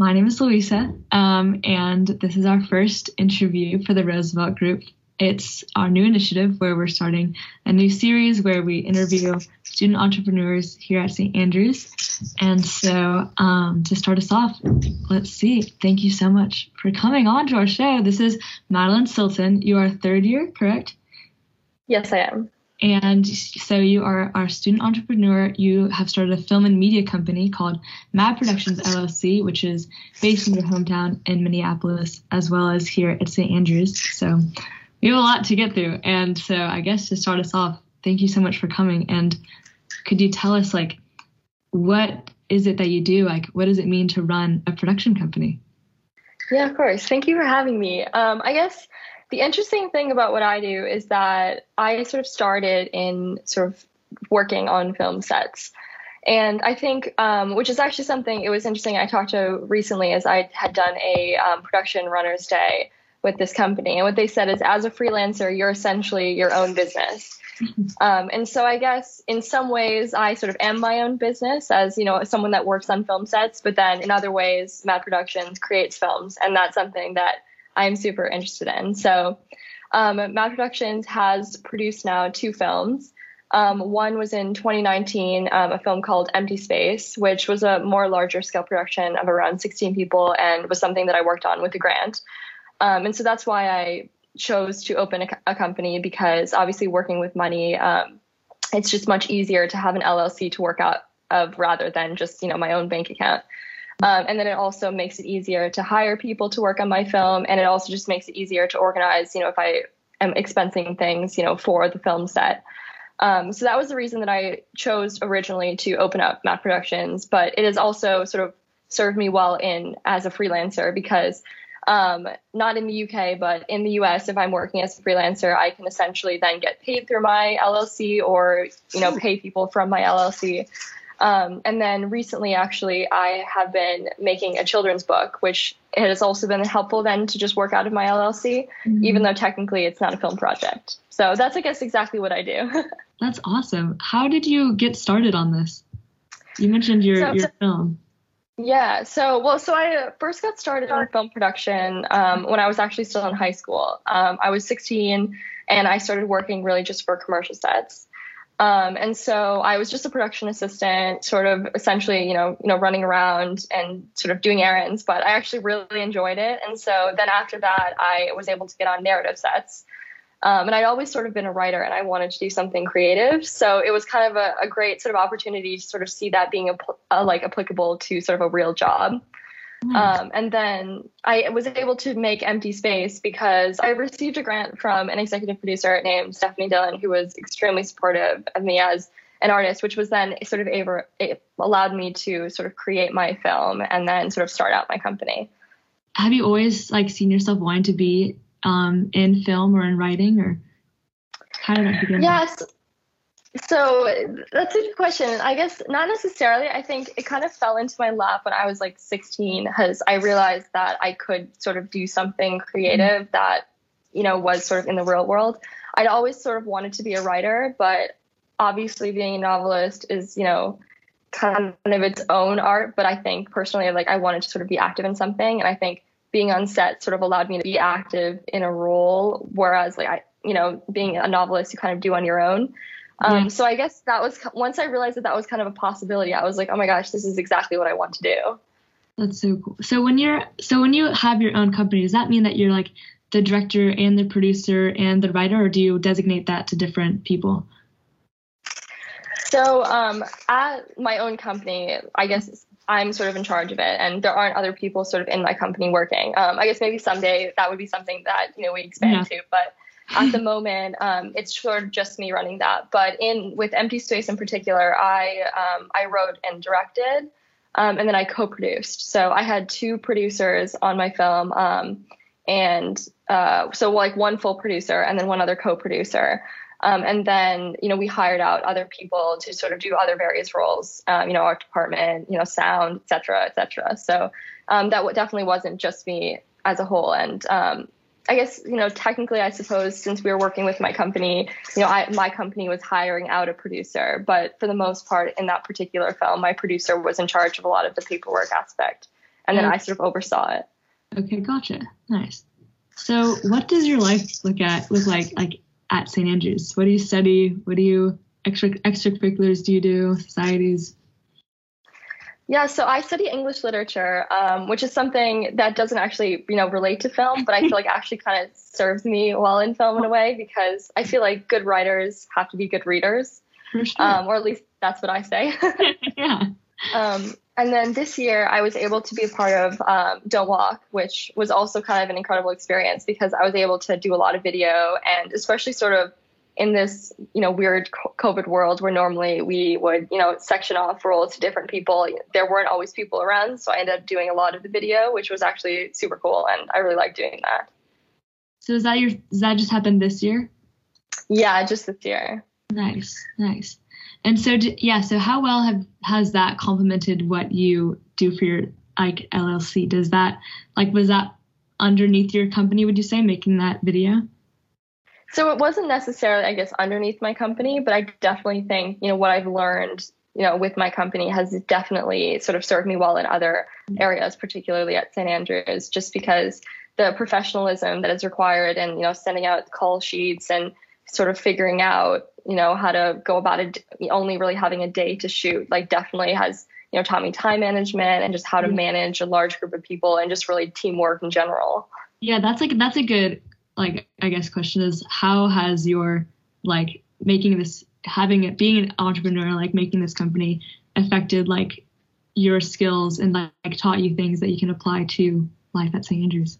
My name is Louisa, um, and this is our first interview for the Roosevelt Group. It's our new initiative where we're starting a new series where we interview student entrepreneurs here at St. Andrews. And so, um, to start us off, let's see. Thank you so much for coming on to our show. This is Madeline Silton. You are third year, correct? Yes, I am. And so you are our student entrepreneur. You have started a film and media company called Mad Productions LLC, which is based in your hometown in Minneapolis, as well as here at St. Andrews. So we have a lot to get through. And so I guess to start us off, thank you so much for coming. And could you tell us like what is it that you do? Like what does it mean to run a production company? Yeah, of course. Thank you for having me. Um, I guess the interesting thing about what I do is that I sort of started in sort of working on film sets. And I think, um, which is actually something, it was interesting. I talked to recently as I had done a um, production runner's day with this company. And what they said is, as a freelancer, you're essentially your own business. Um, and so I guess in some ways I sort of am my own business as you know someone that works on film sets, but then in other ways, Mad Productions creates films, and that's something that I'm super interested in. So, um, Mad Productions has produced now two films. Um, one was in 2019, um, a film called Empty Space, which was a more larger scale production of around 16 people and was something that I worked on with a grant. Um, and so that's why I chose to open a, a company because obviously working with money, um, it's just much easier to have an LLC to work out of rather than just you know my own bank account. Um, and then it also makes it easier to hire people to work on my film. And it also just makes it easier to organize, you know, if I am expensing things, you know, for the film set. Um, so that was the reason that I chose originally to open up Mad Productions. But it has also sort of served me well in as a freelancer because um, not in the UK, but in the US, if I'm working as a freelancer, I can essentially then get paid through my LLC or, you know, pay people from my LLC. Um, and then recently, actually, I have been making a children's book, which has also been helpful then to just work out of my LLC, mm-hmm. even though technically it's not a film project. So that's, I guess, exactly what I do. that's awesome. How did you get started on this? You mentioned your, so, your film. Yeah, so well, so I first got started on film production um, when I was actually still in high school. Um, I was 16 and I started working really just for commercial sets. Um, and so I was just a production assistant, sort of essentially, you know, you know, running around and sort of doing errands. But I actually really enjoyed it. And so then after that, I was able to get on narrative sets. Um, and I'd always sort of been a writer, and I wanted to do something creative. So it was kind of a, a great sort of opportunity to sort of see that being a, a, like applicable to sort of a real job. Nice. Um, and then I was able to make Empty Space because I received a grant from an executive producer named Stephanie Dillon, who was extremely supportive of me as an artist, which was then sort of able, it allowed me to sort of create my film and then sort of start out my company. Have you always like seen yourself wanting to be um, in film or in writing, or how did that begin? Yes. So that's a good question. I guess not necessarily. I think it kind of fell into my lap when I was like 16 because I realized that I could sort of do something creative mm-hmm. that, you know, was sort of in the real world. I'd always sort of wanted to be a writer, but obviously being a novelist is, you know, kind of its own art. But I think personally, like I wanted to sort of be active in something. And I think being on set sort of allowed me to be active in a role, whereas like I, you know, being a novelist, you kind of do on your own. Um, yeah. So I guess that was once I realized that that was kind of a possibility. I was like, oh my gosh, this is exactly what I want to do. That's so cool. So when you're so when you have your own company, does that mean that you're like the director and the producer and the writer, or do you designate that to different people? So um, at my own company, I guess I'm sort of in charge of it, and there aren't other people sort of in my company working. Um, I guess maybe someday that would be something that you know we expand yeah. to, but at the moment, um, it's sort of just me running that. But in with Empty Space in particular, I um, I wrote and directed, um, and then I co-produced. So I had two producers on my film, um, and uh, so like one full producer and then one other co-producer. Um, and then, you know, we hired out other people to sort of do other various roles, um, you know, art department, you know, sound, et cetera, et cetera. So that definitely wasn't just me as a whole. And I guess you know technically I suppose since we were working with my company, you know, I, my company was hiring out a producer, but for the most part in that particular film, my producer was in charge of a lot of the paperwork aspect and then mm. I sort of oversaw it. Okay, gotcha. Nice. So, what does your life look at look like like at St. Andrews? What do you study? What do you extra extracurriculars do you do? Societies? Yeah, so I study English literature, um, which is something that doesn't actually, you know, relate to film, but I feel like actually kind of serves me well in film in a way because I feel like good writers have to be good readers, sure. um, or at least that's what I say. yeah. um, and then this year, I was able to be a part of um, Don't Walk, which was also kind of an incredible experience because I was able to do a lot of video and especially sort of in this you know weird covid world where normally we would you know section off roles to different people there weren't always people around so i ended up doing a lot of the video which was actually super cool and i really like doing that So is that your does that just happen this year? yeah just this year Nice, nice. And so d- yeah, so how well have has that complemented what you do for your like LLC? Does that like was that underneath your company? Would you say making that video? So it wasn't necessarily i guess underneath my company but i definitely think you know what i've learned you know with my company has definitely sort of served me well in other mm-hmm. areas particularly at st andrews just because the professionalism that is required and you know sending out call sheets and sort of figuring out you know how to go about it only really having a day to shoot like definitely has you know taught me time management and just how to manage a large group of people and just really teamwork in general. Yeah, that's like that's a good like I guess question is how has your like making this having it being an entrepreneur like making this company affected like your skills and like, taught you things that you can apply to life at St. Andrews?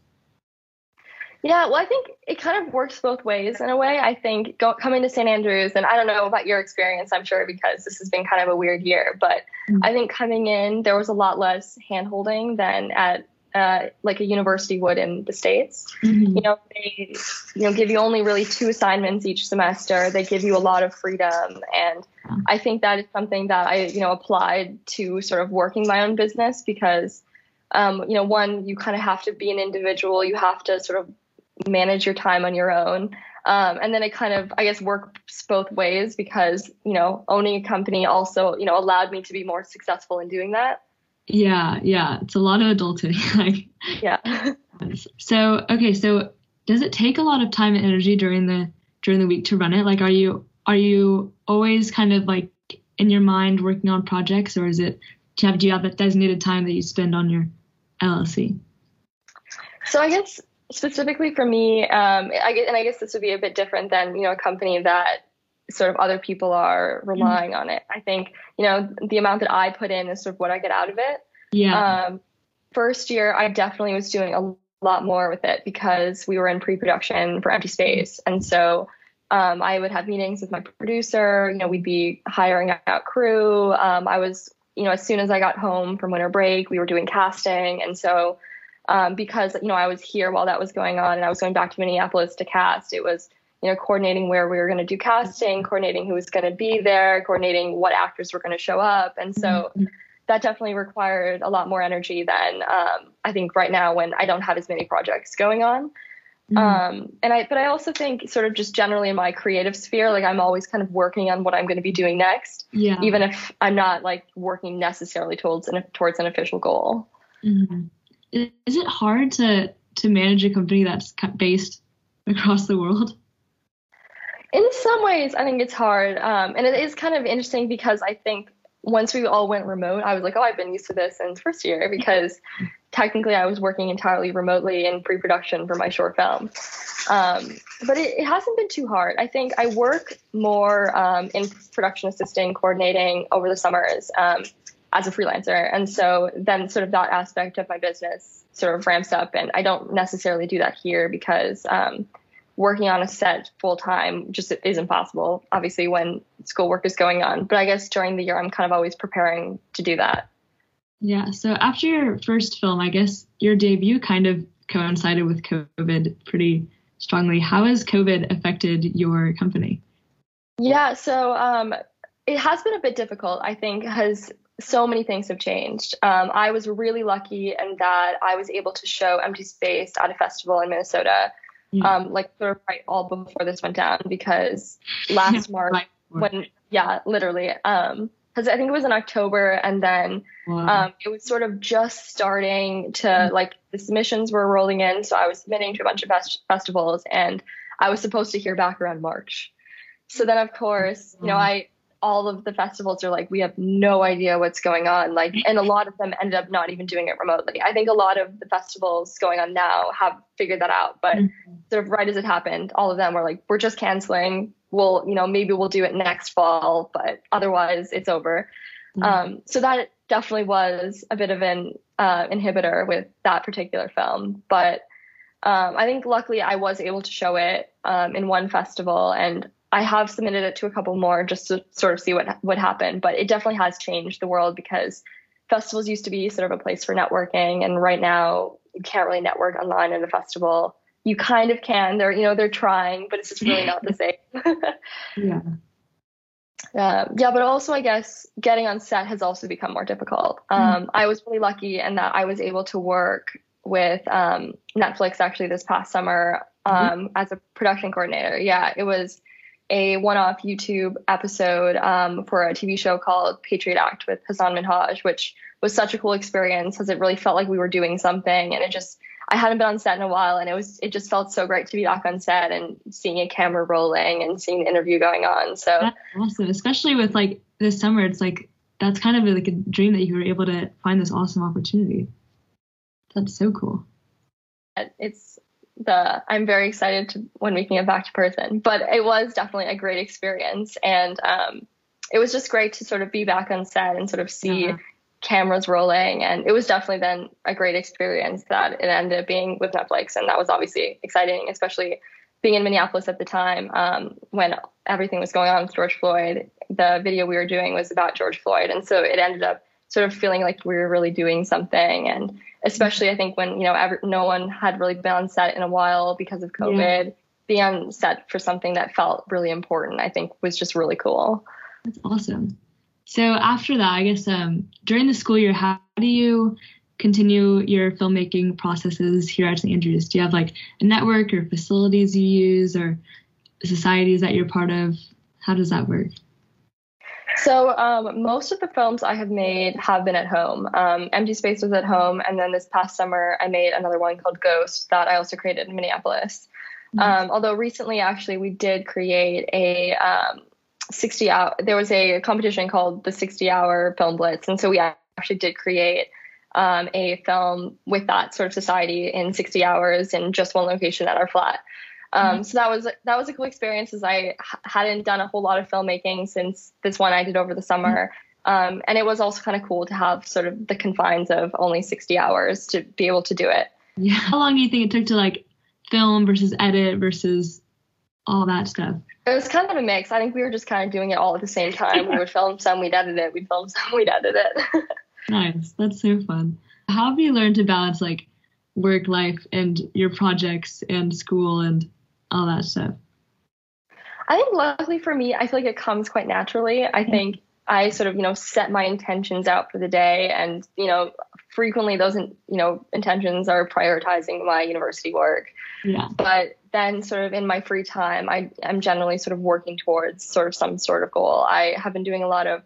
Yeah, well, I think it kind of works both ways in a way. I think go, coming to St. Andrews, and I don't know about your experience, I'm sure, because this has been kind of a weird year, but Mm. I think coming in, there was a lot less hand holding than at uh, like a university would in the States. Mm-hmm. You know, they you know give you only really two assignments each semester. They give you a lot of freedom, and. I think that is something that I you know applied to sort of working my own business because um, you know one you kind of have to be an individual. You have to sort of manage your time on your own. Um, and then it kind of, I guess, works both ways because, you know, owning a company also, you know, allowed me to be more successful in doing that. Yeah, yeah, it's a lot of adulting. like, Yeah. so okay, so does it take a lot of time and energy during the during the week to run it? Like, are you are you always kind of like in your mind working on projects, or is it do you have do you have a designated time that you spend on your LLC? so I guess specifically for me, um, I guess, and I guess this would be a bit different than, you know, a company that sort of other people are relying on it. I think, you know, the amount that I put in is sort of what I get out of it. Yeah, Um, first year, I definitely was doing a lot more with it because we were in pre-production for Empty Space, and so um, I would have meetings with my producer. You know, we'd be hiring out crew. Um, I was, you know, as soon as I got home from winter break, we were doing casting, and so um, because you know I was here while that was going on, and I was going back to Minneapolis to cast, it was you know coordinating where we were going to do casting, coordinating who was going to be there, coordinating what actors were going to show up, and so that definitely required a lot more energy than um, I think right now when I don't have as many projects going on. Mhm. Um, and I, but I also think sort of just generally in my creative sphere, like I'm always kind of working on what I'm going to be doing next, yeah. even if I'm not like working necessarily towards an, towards an official goal. Mhm. Is is it hard to to manage a company that's based across the world? In some ways, I think it's hard. Um, and it is kind of interesting because I think once we all went remote, I was like, oh, I've been used to this since first year because technically I was working entirely remotely in pre production for my short film. Um, but it, it hasn't been too hard. I think I work more um, in production assisting, coordinating over the summers um, as a freelancer. And so then sort of that aspect of my business sort of ramps up. And I don't necessarily do that here because um, working on a set full time just isn't possible, obviously, when schoolwork is going on. But I guess during the year, I'm kind of always preparing to do that. Yeah. So after your first film, I guess your debut kind of coincided with COVID pretty strongly. How has COVID affected your company? Yeah, so um, it has been a bit difficult, I think, because so many things have changed. Um, I was really lucky in that I was able to show Empty Space at a festival in Minnesota, Yeah. um, like sort of right all before this went down, because last March, when yeah, literally, um, because I think it was in October, and then wow. um, it was sort of just starting to mm-hmm. like the submissions were rolling in, so I was submitting to a bunch of fest- festivals, and I was supposed to hear back around March. So then, of course, you know, I all of the festivals are like, we have no idea what's going on. Like, and a lot of them ended up not even doing it remotely. I think a lot of the festivals going on now have figured that out, but mm-hmm. sort of right as it happened, all of them were like, we're just canceling. We'll, you know, maybe we'll do it next fall, but otherwise it's over. Mm-hmm. Um, so that definitely was a bit of an uh, inhibitor with that particular film, but um, I think luckily I was able to show it um, in one festival and I have submitted it to a couple more just to sort of see what what happened, but it definitely has changed the world because festivals used to be sort of a place for networking, and right now you can't really network online at a festival. You kind of can. They're you know they're trying, but it's just really not the same. yeah. Uh, yeah, but also I guess getting on set has also become more difficult. Hmm. Um, mm. I was really lucky in that I was able to work with um, Netflix actually this past summer hmm. um, mm. as a production coordinator. Yeah, it was a one-off YouTube episode um, for a TV show called Patriot Act with Hasan Minhaj, which was such a cool experience because it really felt like we were doing something, and it just I hadn't been on set in a while, and it was it just felt so great to be back on set and seeing a camera rolling and seeing the interview going on. So that's awesome, especially with like this summer. It's like that's kind of like a dream that you were able to find this awesome opportunity. That's so cool. It's the I'm very excited to when we can get back to person. But it was definitely a great experience, and um, it was just great to sort of be back on set and sort of see uh-huh. cameras rolling. And it was definitely then a great experience that it ended up being with Netflix, and that was obviously exciting, especially being in Minneapolis at the time um, when everything was going on with George Floyd. The video we were doing was about George Floyd, and so it ended up sort of feeling like we were really doing something and especially I think when you know every, no one had really been on set in a while because of COVID. Yeah. Being on set for something that felt really important, I think, was just really cool. That's awesome. So after that, I guess um, during the school year, how do you continue your filmmaking processes here at St. Andrews? Do you have like a network or facilities you use or societies that you're part of? How does that work? So um, most of the films I have made have been at home. Um, Empty Space was at home, and then this past summer I made another one called Ghost that I also created in Minneapolis. Nice. Um, although recently, actually, we did create a um, 60 hour. There was a competition called the 60 Hour Film Blitz, and so we actually did create um, a film with that sort of society in 60 hours in just one location at our flat. Um, mm-hmm. So that was that was a cool experience as I h- hadn't done a whole lot of filmmaking since this one I did over the summer. Mm-hmm. Um, and it was also kind of cool to have sort of the confines of only 60 hours to be able to do it. Yeah. How long do you think it took to like film versus edit versus all that stuff? It was kind of a mix. I think we were just kind of doing it all at the same time. we would film some, we'd edit it. We'd film some, we'd edit it. nice. That's so fun. How have you learned to balance like work life and your projects and school and all that stuff? I think luckily for me, I feel like it comes quite naturally. I think I sort of, you know, set my intentions out for the day and, you know, frequently those, you know, intentions are prioritizing my university work. Yeah. But then sort of in my free time, I am generally sort of working towards sort of some sort of goal. I have been doing a lot of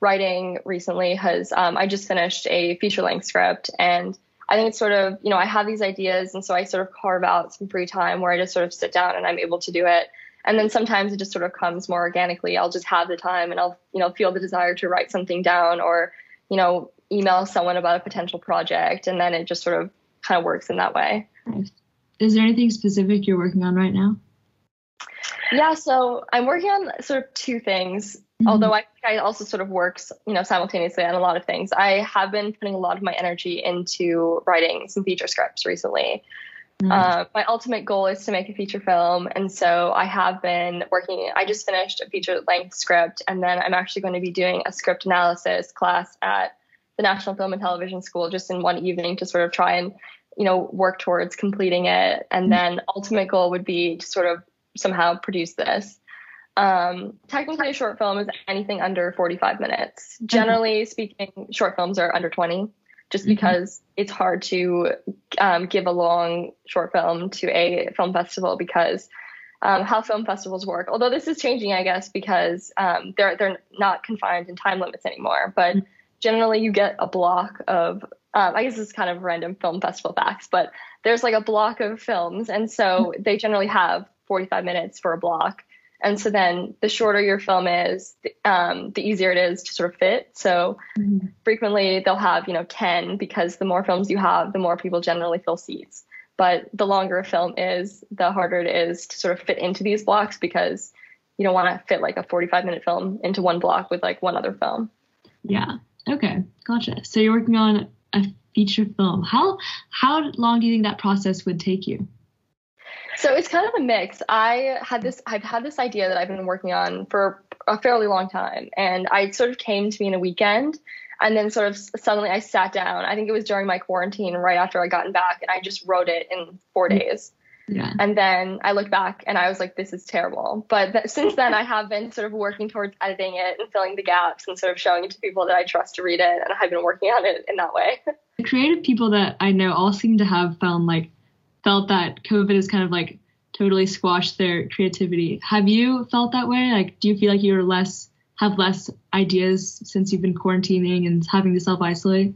writing recently has um, I just finished a feature length script and I think it's sort of, you know, I have these ideas and so I sort of carve out some free time where I just sort of sit down and I'm able to do it. And then sometimes it just sort of comes more organically. I'll just have the time and I'll, you know, feel the desire to write something down or, you know, email someone about a potential project and then it just sort of kind of works in that way. Is there anything specific you're working on right now? Yeah, so I'm working on sort of two things. Mm-hmm. Although I think I also sort of works, you know, simultaneously on a lot of things. I have been putting a lot of my energy into writing some feature scripts recently. Mm-hmm. Uh, my ultimate goal is to make a feature film, and so I have been working. I just finished a feature length script, and then I'm actually going to be doing a script analysis class at the National Film and Television School just in one evening to sort of try and you know work towards completing it. And mm-hmm. then ultimate goal would be to sort of somehow produce this. Um, technically, a short film is anything under 45 minutes. Generally mm-hmm. speaking, short films are under 20, just mm-hmm. because it's hard to um, give a long short film to a film festival because um, how film festivals work. Although this is changing, I guess, because um, they're they're not confined in time limits anymore. But generally, you get a block of. Um, I guess this is kind of random film festival facts, but there's like a block of films, and so they generally have 45 minutes for a block. And so then the shorter your film is, um, the easier it is to sort of fit. So mm-hmm. frequently they'll have, you know, 10 because the more films you have, the more people generally fill seats. But the longer a film is, the harder it is to sort of fit into these blocks because you don't want to fit like a 45 minute film into one block with like one other film. Yeah. Okay. Gotcha. So you're working on a feature film. How how long do you think that process would take you? So it's kind of a mix. I had this I've had this idea that I've been working on for a fairly long time and I sort of came to me in a weekend and then sort of suddenly I sat down. I think it was during my quarantine right after I gotten back and I just wrote it in 4 mm. days. Yeah. And then I looked back and I was like, this is terrible. But th- since then, I have been sort of working towards editing it and filling the gaps and sort of showing it to people that I trust to read it. And I've been working on it in that way. The creative people that I know all seem to have found like felt that COVID has kind of like totally squashed their creativity. Have you felt that way? Like, do you feel like you're less have less ideas since you've been quarantining and having to self isolate?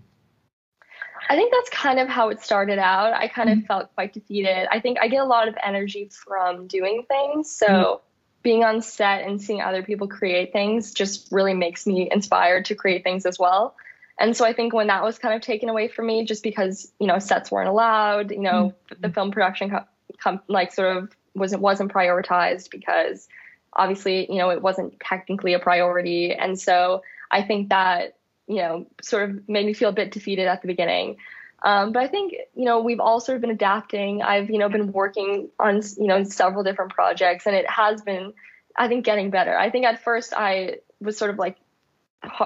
I think that's kind of how it started out. I kind of mm-hmm. felt quite defeated. I think I get a lot of energy from doing things. So mm-hmm. being on set and seeing other people create things just really makes me inspired to create things as well. And so I think when that was kind of taken away from me, just because you know sets weren't allowed, you know mm-hmm. the film production co- com- like sort of wasn't wasn't prioritized because obviously you know it wasn't technically a priority, and so I think that you know sort of made me feel a bit defeated at the beginning. Um, but I think you know we've all sort of been adapting. I've you know been working on you know several different projects, and it has been I think getting better. I think at first I was sort of like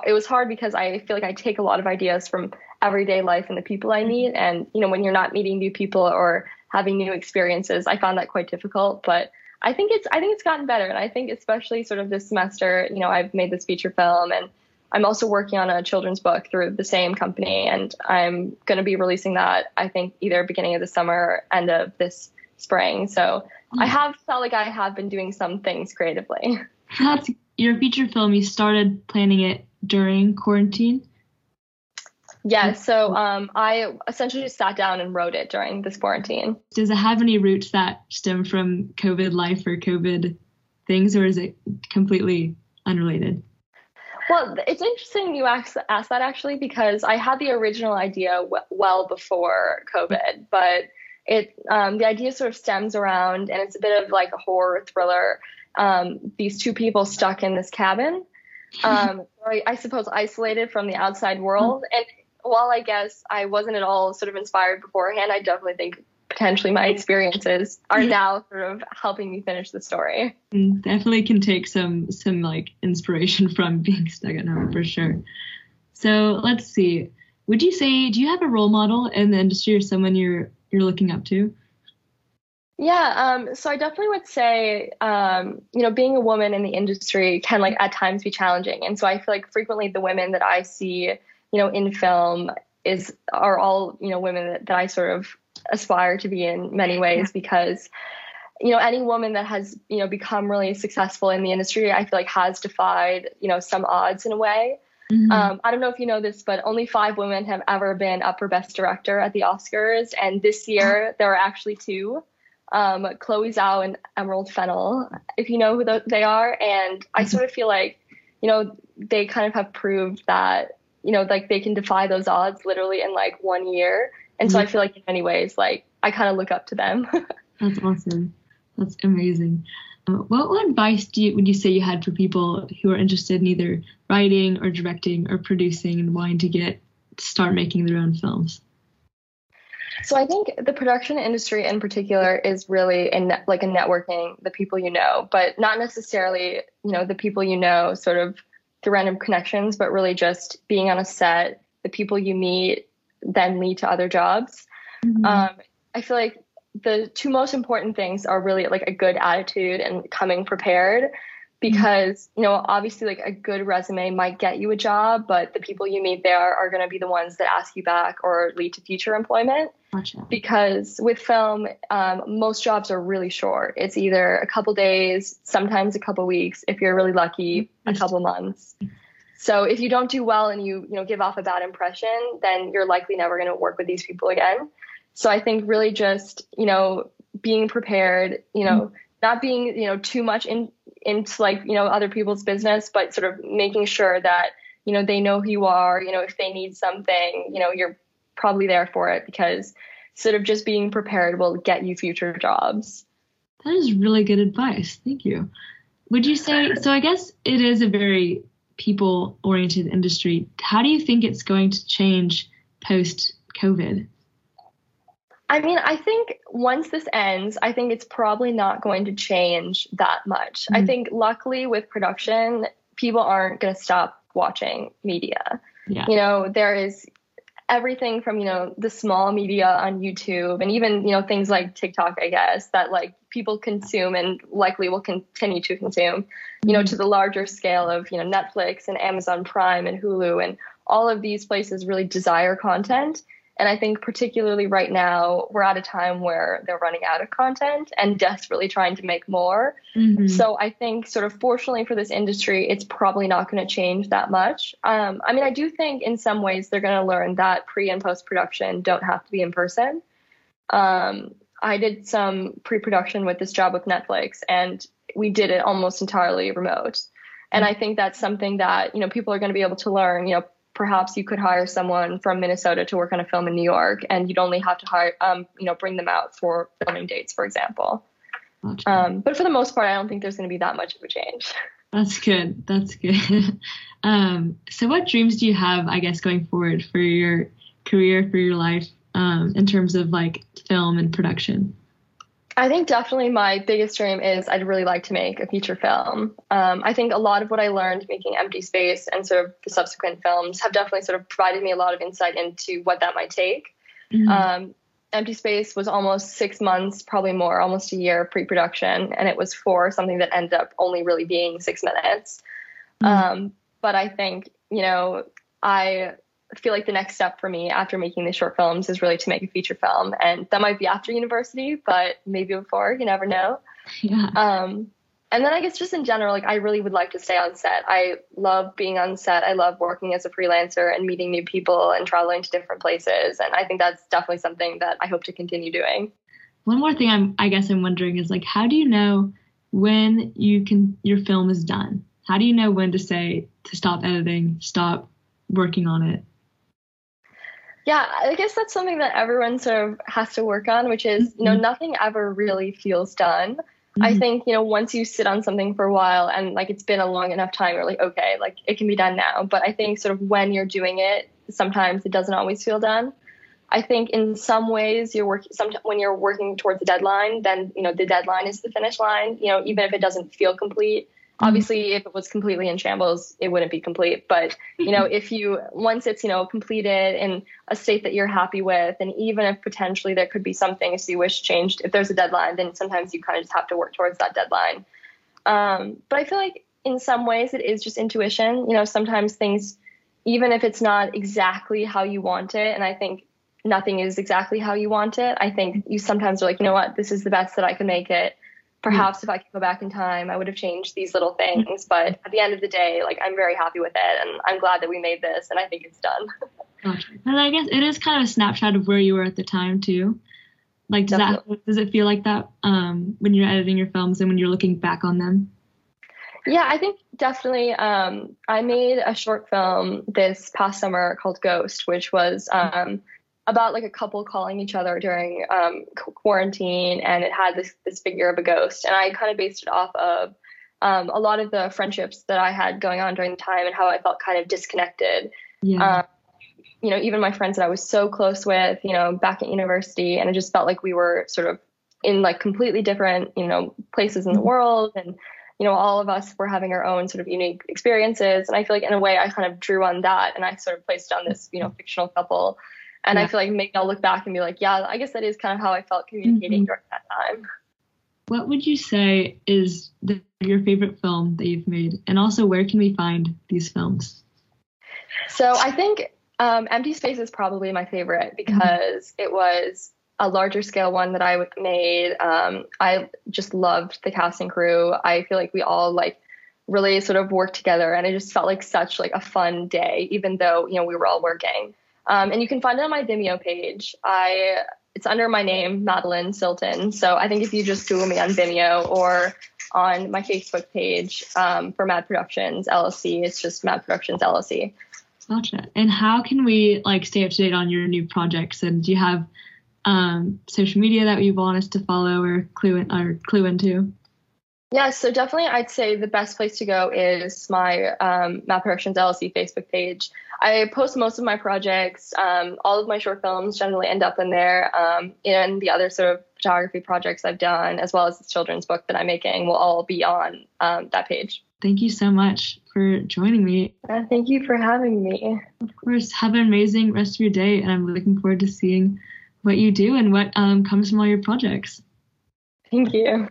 it was hard because I feel like I take a lot of ideas from everyday life and the people I meet. And, you know, when you're not meeting new people or having new experiences, I found that quite difficult. But I think it's I think it's gotten better. And I think especially sort of this semester, you know, I've made this feature film and I'm also working on a children's book through the same company and I'm going to be releasing that I think either beginning of the summer or end of this spring. So I hmm. have felt like I have been doing some things creatively. That's your feature film. You started planning it during quarantine? Yeah, so um, I essentially just sat down and wrote it during this quarantine. Does it have any roots that stem from COVID life or COVID things, or is it completely unrelated? Well, it's interesting you ask, ask that actually because I had the original idea w- well before COVID, but it um, the idea sort of stems around, and it's a bit of like a horror thriller. Um, these two people stuck in this cabin um, or I suppose isolated from the outside world. And while I guess I wasn't at all sort of inspired beforehand, I definitely think potentially my experiences are now sort of helping me finish the story. Mm, definitely can take some some like inspiration from being stuck at home for sure. So let's see. Would you say do you have a role model in the industry or someone you're you're looking up to? Yeah, um, so I definitely would say, um, you know, being a woman in the industry can like at times be challenging, and so I feel like frequently the women that I see, you know, in film is are all you know women that, that I sort of aspire to be in many ways because you know any woman that has you know become really successful in the industry i feel like has defied you know some odds in a way. Mm-hmm. um, i don't know if you know this but only five women have ever been up for best director at the oscars. And this year there are actually two um, Chloe Zhao and Emerald Fennell, if you know who they are. And I sort of feel like, you know, they kind of have proved that, you know, like they can defy those odds literally in like one year. And so I mm-hmm. feel like in many ways, like I kind of look up to them. That's awesome. That's amazing. Uh, what, what advice do you, would you say you had for people who are interested in either writing or directing or producing and wanting to get start making their own films? So I think the production industry in particular is really in like a networking the people you know, but not necessarily you know the people you know sort of through random connections, but really just being on a set, the people you meet then lead to other jobs. Mm-hmm. Um, I feel like the two most important things are really like a good attitude and coming prepared. Mm-hmm. because you know obviously like a good resume might get you a job but the people you meet there are going to be the ones that ask you back or lead to future employment. Gotcha. because with film um, most jobs are really short. It's either a couple days sometimes a couple weeks if you're really lucky mm-hmm. a couple months. Mm-hmm. So if you don't do well and you you know give off a bad impression then you're likely never going to work with these people again. So i think really just you know being prepared you know not being you know too much in into like you know other people's business but sort of making sure that you know they know who you are you know if they need something you know you're probably there for it because sort of just being prepared will get you future jobs That is really good advice. Thank you. Would you say so? I guess it is a very people oriented industry. How do you think it's going to change post COVID? I mean, I think once this ends, I think it's probably not going to change that much. I Mhm. think luckily with production, people aren't going to stop watching media. Yeah. You know, there is everything from, you know, the small media on YouTube and even, you know, things like TikTok, I guess, that like people consume and likely will continue to consume, you know, to the larger scale of, you know, Netflix and Amazon Prime and Hulu and all of these places really desire content. And I think particularly right now, we're at a time where they're running out of content and desperately trying to make more. Mhm. So I think, sort of fortunately for this industry, it's probably not going to change that much. Um, I mean, I do think in some ways they're going to learn that pre and post production don't have to be in person. Um, I did some pre production with this job with Netflix, and we did it almost entirely remote. And I think that's something that you know people are going to be able to learn. You know, perhaps you could hire someone from Minnesota to work on a film in New York, and you'd only have to hire, um, you know, bring them out for filming dates, for example. Um, but for the most part, I don't think there's going to be that much of a change. That's good. That's good. um, so, what dreams do you have, I guess, going forward for your career, for your life, um, in terms of like film and production? I think definitely my biggest dream is I'd really like to make a feature film. Um, I think a lot of what I learned making Empty Space and sort of the subsequent films have definitely sort of provided me a lot of insight into what that might take. Mhm. Um, Empty Space was almost six months, probably more, almost a year of pre-production, and it was for something that ended up only really being six minutes. Mhm. Um, but I think you know I feel like the next step for me after making these short films is really to make a feature film, and that might be after university, but maybe before. You never know. yeah. Um, and then I guess just in general, like I really would like to stay on set. I love being on set. I love working as a freelancer and meeting new people and traveling to different places. And I think that's definitely something that I hope to continue doing. One more thing I'm, I guess I'm wondering is like, how do you know when you can your film is done? How do you know when to say to stop editing, stop working on it? Yeah, I guess that's something that everyone sort of has to work on, which is, you know, Mhm. nothing ever really feels done. I Mhm. think, you know, once you sit on something for a while and like it's been a long enough time, you're like, okay, like it can be done now. But I think sort of when you're doing it, sometimes it doesn't always feel done. I think in some ways you're working some when you're working towards a deadline, then you know the deadline is the finish line. You know, even if it doesn't feel complete. Obviously, if it was completely in shambles, it wouldn't be complete. But you know, if you once it's you know completed in a state that you're happy with, and even if potentially there could be some things you wish changed, if there's a deadline, then sometimes you kind of just have to work towards that deadline. Um, but I feel like in some ways it is just intuition. You know, sometimes things, even if it's not exactly how you want it, and I think nothing is exactly how you want it. I think you sometimes are like, you know what, this is the best that I can make it. Perhaps if I could go back in time, I would have changed these little things. But at the end of the day, like I'm very happy with it, and I'm glad that we made this, and I think it's done. Gotcha. And I guess it is kind of a snapshot of where you were at the time too. Like, does that does it feel like that um, when you're editing your films and when you're looking back on them? Yeah, I think definitely. Um, I made a short film this past summer called Ghost, which was um, about like a couple calling each other during um, quarantine, and it had this this figure of a ghost, and I kind of based it off of um, a lot of the friendships that I had going on during the time and how I felt kind of disconnected. Yeah. Um, you know, even my friends that I was so close with, you know, back at university, and it just felt like we were sort of in like completely different, you know, places in the world, and you know, all of us were having our own sort of unique experiences. And I feel like in a way, I kind of drew on that, and I sort of placed on this, you know, fictional couple. And I feel like maybe I'll look back and be like, yeah, I guess that is kind of how I felt communicating Mhm. during that time. what would you say is the, your favorite film that you've made? And also, where can we find these films? So I think um, Empty Space is probably my favorite mm-hmm. because mm-hmm. it was a larger scale one that I made. Um, I just loved the cast and crew. I feel like we all like really sort of worked together, and it just felt like such like a fun day, even though you know we were all working. Um, and you can find it on my Vimeo page. I it's under my name, Madeline Silton. So I think if you just Google me on Vimeo or on my Facebook page um, for Mad Productions LLC, it's just Mad Productions LLC. Gotcha. And how can we like stay up to date on your new projects? And do you have um, social media that you want us to follow or clue in, or clue into? Yeah, so definitely I'd say the best place to go is my um, Mad Productions LLC Facebook page. I post most of my projects. Um, all of my short films generally end up in there, um, and the other sort of photography projects I've done, as well as the children's book that I'm making, will all be on um, that page. Thank you so much for joining me. Uh, thank you for having me. Of course, have an amazing rest of your day, and I'm looking forward to seeing what you do and what um, comes from all your projects. Thank you.